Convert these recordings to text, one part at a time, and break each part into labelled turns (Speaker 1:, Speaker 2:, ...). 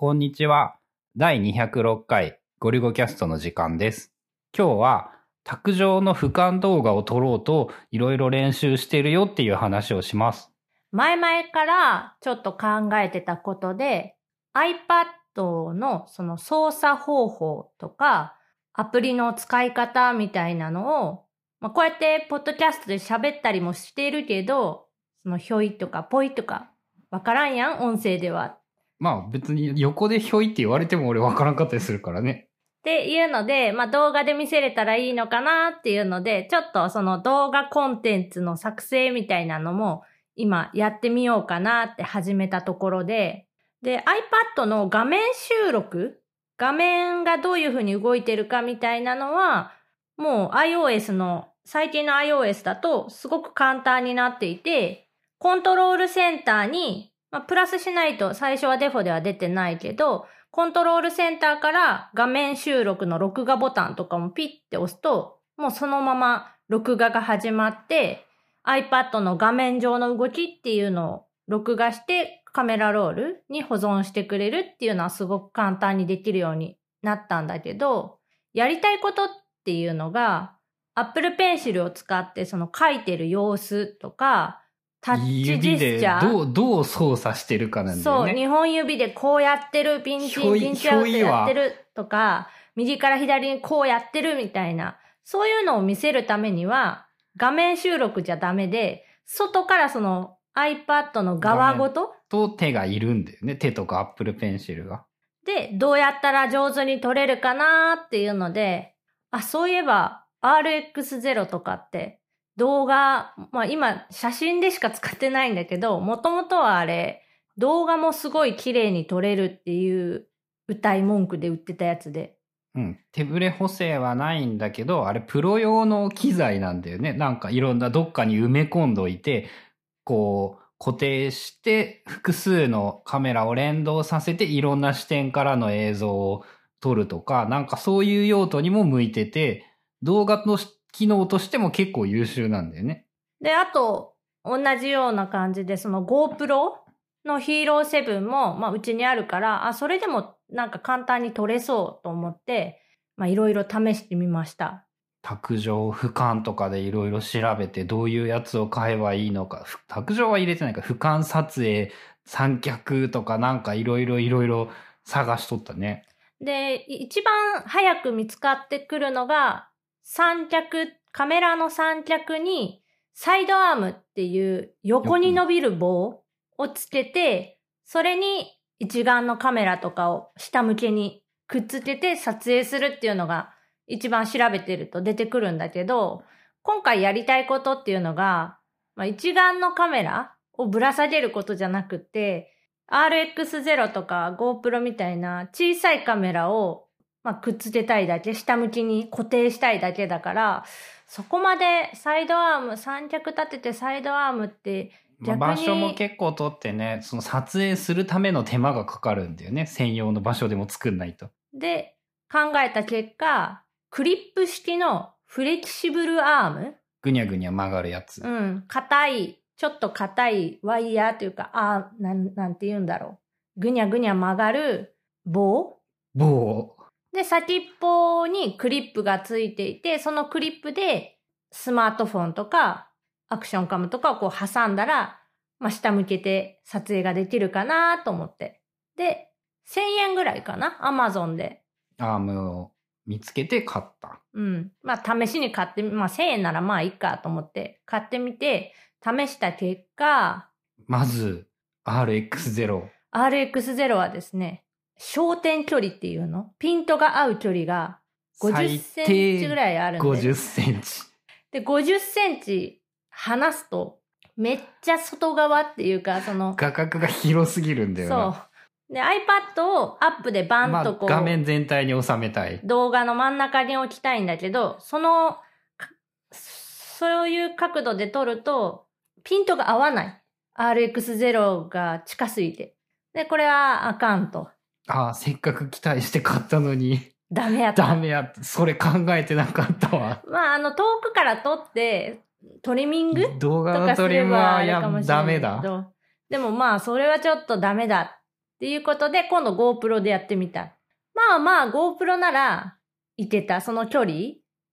Speaker 1: こんにちは。第206回ゴリゴキャストの時間です。今日は卓上の俯瞰動画を撮ろうといろいろ練習してるよっていう話をします。
Speaker 2: 前々からちょっと考えてたことで iPad のその操作方法とかアプリの使い方みたいなのを、まあ、こうやってポッドキャストで喋ったりもしているけど、そのひょいとかぽいとかわからんやん、音声では。
Speaker 1: まあ別に横でひょいって言われても俺わからんかったりするからね。
Speaker 2: っていうので、まあ動画で見せれたらいいのかなっていうので、ちょっとその動画コンテンツの作成みたいなのも今やってみようかなって始めたところで、で、iPad の画面収録？画面がどういう風に動いてるかみたいなのは、もう iOS の、最近の iOS だとすごく簡単になっていて、コントロールセンターに、まあ、プラスしないと最初はデフォでは出てないけど、コントロールセンターから画面収録の録画ボタンとかもピッて押すと、もうそのまま録画が始まって、iPad の画面上の動きっていうのを録画してカメラロールに保存してくれるっていうのはすごく簡単にできるようになったんだけど、やりたいことっていうのが、Apple Pencil を使ってその書いてる様子とか、タッチジェスチャー。
Speaker 1: どう、どう操作してるかなんだ
Speaker 2: そう、
Speaker 1: よね。
Speaker 2: 2本指でこうやってる、ピンチピンチアウトやってるとか、右から左にこうやってるみたいな、そういうのを見せるためには、画面収録じゃダメで、外からその iPad の側ごと
Speaker 1: と手がいるんだよね。手とか Apple Pencil が。
Speaker 2: で、どうやったら上手に撮れるかなっていうので、あ、そういえば RX0 とかって動画、まあ今写真でしか使ってないんだけど、もともとはあれ、動画もすごい綺麗に撮れるっていう歌い文句で売ってたやつで。
Speaker 1: うん。手ブレ補正はないんだけど、あれプロ用の機材なんだよね。なんかいろんなどっかに埋め込んどいて、こう固定して複数のカメラを連動させていろんな視点からの映像を撮るとか、なんかそういう用途にも向いてて、動画の機能としても結構優秀なんだよね。
Speaker 2: で、あと、同じような感じで、その GoPro のヒーロー7も、まあ、うちにあるから、あ、それでもなんか簡単に撮れそうと思って、まあ、いろいろ試してみました。
Speaker 1: 卓上、俯瞰とかでいろいろ調べてどういうやつを買えばいいのか。ふ卓上は入れてないか。俯瞰撮影、三脚とかなんかいろいろいろいろ探しとったね。
Speaker 2: で、い一番早く見つかってくるのが、三脚、カメラの三脚に、サイドアームっていう横に伸びる棒をつけて、それに一眼のカメラとかを下向けにくっつけて撮影するっていうのが一番調べてると出てくるんだけど、今回やりたいことっていうのが、まあ、一眼のカメラをぶら下げることじゃなくて、RX0 とか GoPro みたいな小さいカメラを、まあ、くっつけたいだけ、下向きに固定したいだけだから、そこまでサイドアーム、三脚立ててサイドアームって、
Speaker 1: まあ
Speaker 2: 逆に
Speaker 1: 場所も結構取ってね、その撮影するための手間がかかるんだよね。専用の場所でも作んないと。
Speaker 2: で、考えた結果、クリップ式のフレキシブルアーム？
Speaker 1: ぐにゃぐにゃ曲がるやつ。
Speaker 2: うん、硬い、ちょっと硬いワイヤーというか、あーなん、なんて言うんだろう。ぐにゃぐにゃ曲がる棒？
Speaker 1: 棒。
Speaker 2: で、先っぽにクリップがついていて、そのクリップでスマートフォンとかアクションカムとかをこう挟んだら、まあ、下向けて撮影ができるかなと思って。で、1000円ぐらいかなアマゾンで。
Speaker 1: アームを見つけて買った。
Speaker 2: うん。まあ、試しに買ってみ、まあ、1000円ならまあいいかと思って買ってみて、試した結果、
Speaker 1: まず、RX0。
Speaker 2: RX0 はですね、焦点距離っていうの？ピントが合う距離が50センチぐらいあるんで。
Speaker 1: 50センチ。
Speaker 2: で、50センチ離すと、めっちゃ外側っていうか、その、
Speaker 1: 画角が広すぎるんだよな。
Speaker 2: そう。で、iPad をアップでバン
Speaker 1: まあ
Speaker 2: とこう、
Speaker 1: 画面全体に収めたい。
Speaker 2: 動画の真ん中に置きたいんだけど、その、かそういう角度で撮ると、ピントが合わない。RX0 が近すぎて。で、これはあかんと。
Speaker 1: ああ、せっかく期待して買ったのに、
Speaker 2: ダメやった。
Speaker 1: ダメやった。それ考えてなかったわ。
Speaker 2: まあ、あの、遠くから撮って、トリミング
Speaker 1: 動画のトリム
Speaker 2: ればあ
Speaker 1: は
Speaker 2: いけ
Speaker 1: ダメだ。
Speaker 2: ど。でもまあ、それはちょっとダメだ。っていうことで、今度 GoPro でやってみた。まあまあ GoPro ならいけた、その距離。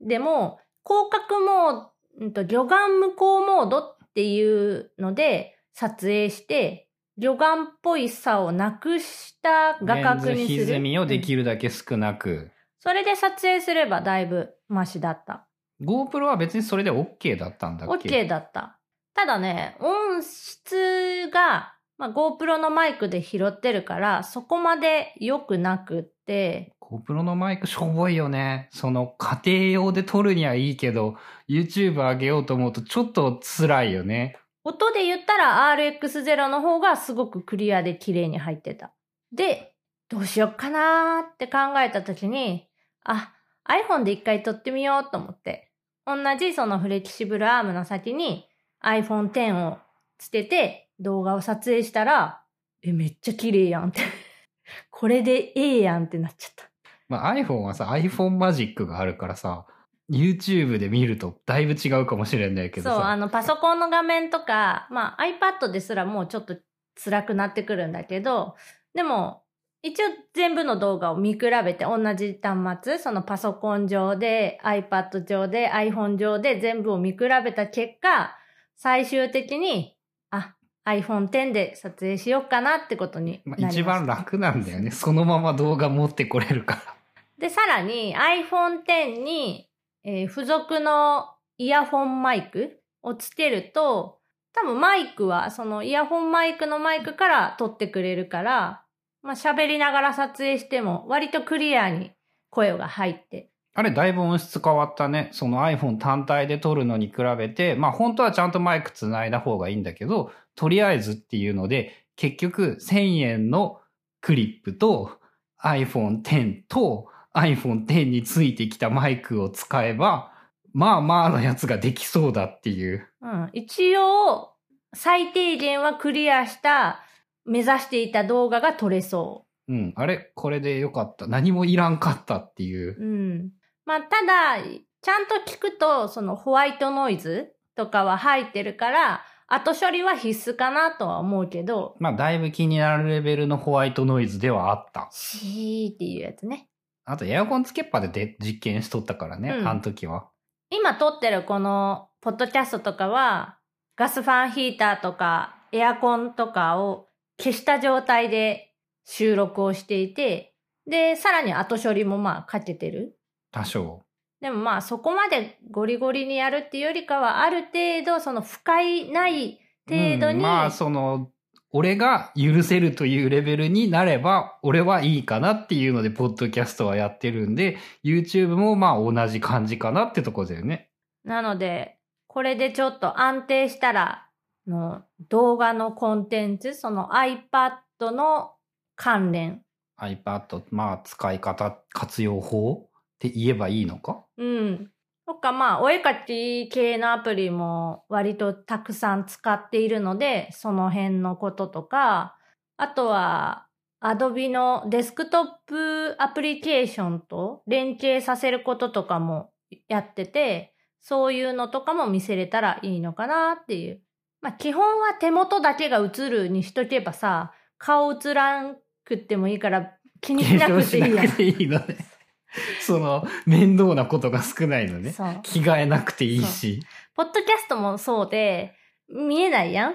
Speaker 2: でも、広角モード、うんと、魚眼無光モードっていうので撮影して、魚眼っぽいさをなくした画角にする。
Speaker 1: 歪みをでき
Speaker 2: る。
Speaker 1: るだけ少なく。
Speaker 2: それで撮影すればだいぶマシだった。
Speaker 1: GoPro は別にそれで OK だったんだっけ
Speaker 2: ？OK だった。ただね、音質が、まあ、GoPro のマイクで拾ってるから、そこまで良くなくって、
Speaker 1: GoPro のマイクしょぼいよね。その家庭用で撮るにはいいけど、YouTube 上げようと思うとちょっと辛いよね。
Speaker 2: 音で言ったら RX0 の方がすごくクリアで綺麗に入ってた。で、どうしよっかなーって考えた時に、あ、iPhone で一回撮ってみようと思って、同じそのフレキシブルアームの先に iPhone X をつけて動画を撮影したら、え、めっちゃ綺麗やんって。これでええやんってなっちゃった。
Speaker 1: まあ iPhone はさ、iPhone マジックがあるからさ、YouTube で見るとだいぶ違うかもしれないけど
Speaker 2: そう、あ
Speaker 1: さ。
Speaker 2: の、パソコンの画面とか、まあ iPad ですらもうちょっと辛くなってくるんだけど、でも、一応全部の動画を見比べて同じ端末、そのパソコン上で、iPad 上で、iPhone 上で全部を見比べた結果、最終的に、あ、iPhone X で撮影しようかなってことに
Speaker 1: まあ、
Speaker 2: なりました。
Speaker 1: 一番楽なんだよね。そのまま動画持ってこれるから。
Speaker 2: で、さらに iPhone X に、えー付属のイヤホンマイクをつけると、多分マイクはそのイヤホンマイクのマイクから撮ってくれるから、まあ喋りながら撮影しても割とクリアに声が入って。
Speaker 1: あれだいぶ音質変わったね。その iPhone 単体で撮るのに比べて、まあ本当はちゃんとマイクつないだ方がいいんだけど、とりあえずっていうので、結局1000円のクリップと iPhone X と iPhone X についてきたマイクを使えば、まあまあのやつができそうだっていう。
Speaker 2: うん。一応、最低限はクリアした、目指していた動画が撮れそ
Speaker 1: うん。あれ？これでよかった。何もいらんかったっていう
Speaker 2: う。。うん。まあ、ただ、ちゃんと聞くと、そのホワイトノイズとかは入ってるから、後処理は必須かなとは思うけど、
Speaker 1: まあだいぶ気になるレベルのホワイトノイズではあった。
Speaker 2: シーっていうやつね。
Speaker 1: あとエアコンつけっぱでで実験しとったからね、
Speaker 2: うん
Speaker 1: あの時は。
Speaker 2: 今撮ってるこのポッドキャストとかは、ガスファンヒーターとかエアコンとかを消した状態で収録をしていて、で、さらに後処理もまあかけてる。
Speaker 1: 多少。
Speaker 2: でもまあそこまでゴリゴリにやるっていうよりかは、ある程度その不快ない程度に、
Speaker 1: うんまあその俺が許せるというレベルになれば俺はいいかなっていうのでポッドキャストはやってるんで YouTube もまあ同じ感じかなってとこだよね。
Speaker 2: なので、これでちょっと安定したら、の動画のコンテンツ、その iPad の関連。
Speaker 1: iPad まあ使い方活用法って言えばいいのか？
Speaker 2: うん。とかまあ、お絵描き系のアプリも割とたくさん使っているので、その辺のこととか、あとは、Adobe のデスクトップアプリケーションと連携させることとかもやってて、そういうのとかも見せれたらいいのかなっていう。まあ基本は手元だけが映るにしとけばさ、顔映らんくってもいいから気にしなくていいや
Speaker 1: 化粧 しなくていいのね。その面倒なことが少ないのね。着替えなくていいし。
Speaker 2: ポッドキャストもそうで、見えないやん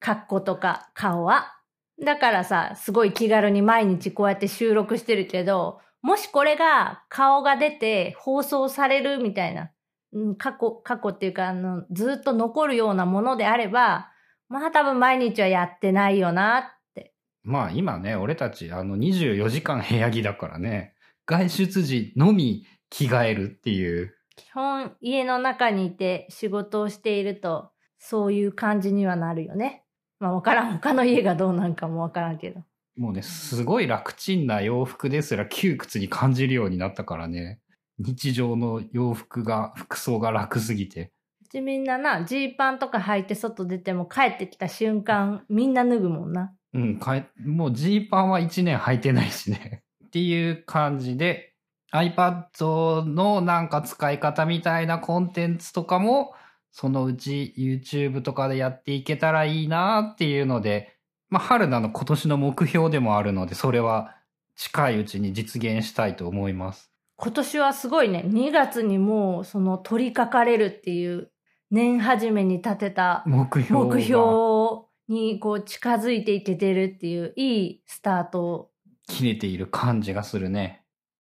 Speaker 2: 格好とか顔は。だからさ、すごい気軽に毎日こうやって収録してるけど、もしこれが顔が出て放送されるみたいな、うん過去、過去っていうか、あの、ずっと残るようなものであれば、まあ多分毎日はやってないよなって。
Speaker 1: まあ今ね、俺たちあの24時間部屋着だからね、外出時のみ着替えるっていう。
Speaker 2: 基本家の中にいて仕事をしていると、そういう感じにはなるよね。まあわからん。他の家がどうなんかもわからんけど。
Speaker 1: もうね、すごい楽ちんな洋服ですら窮屈に感じるようになったからね。日常の洋服が、服装が楽すぎて。
Speaker 2: うちみんなな、ジーパンとか履いて外出ても帰ってきた瞬間、みんな脱ぐもんな。
Speaker 1: うん、かえ、もうジーパンは1年履いてないしね。っていう感じで、iPad のなんか使い方みたいなコンテンツとかも、そのうち YouTube とかでやっていけたらいいなっていうので、まあ、春菜の今年の目標でもあるので、それは近いうちに実現したいと思います。
Speaker 2: 今年はすごいね。2月にもうその取り掛かれるっていう年始めに立てた目標にこう近づいていけてるっていういいスタートを
Speaker 1: 切れている感じがするね。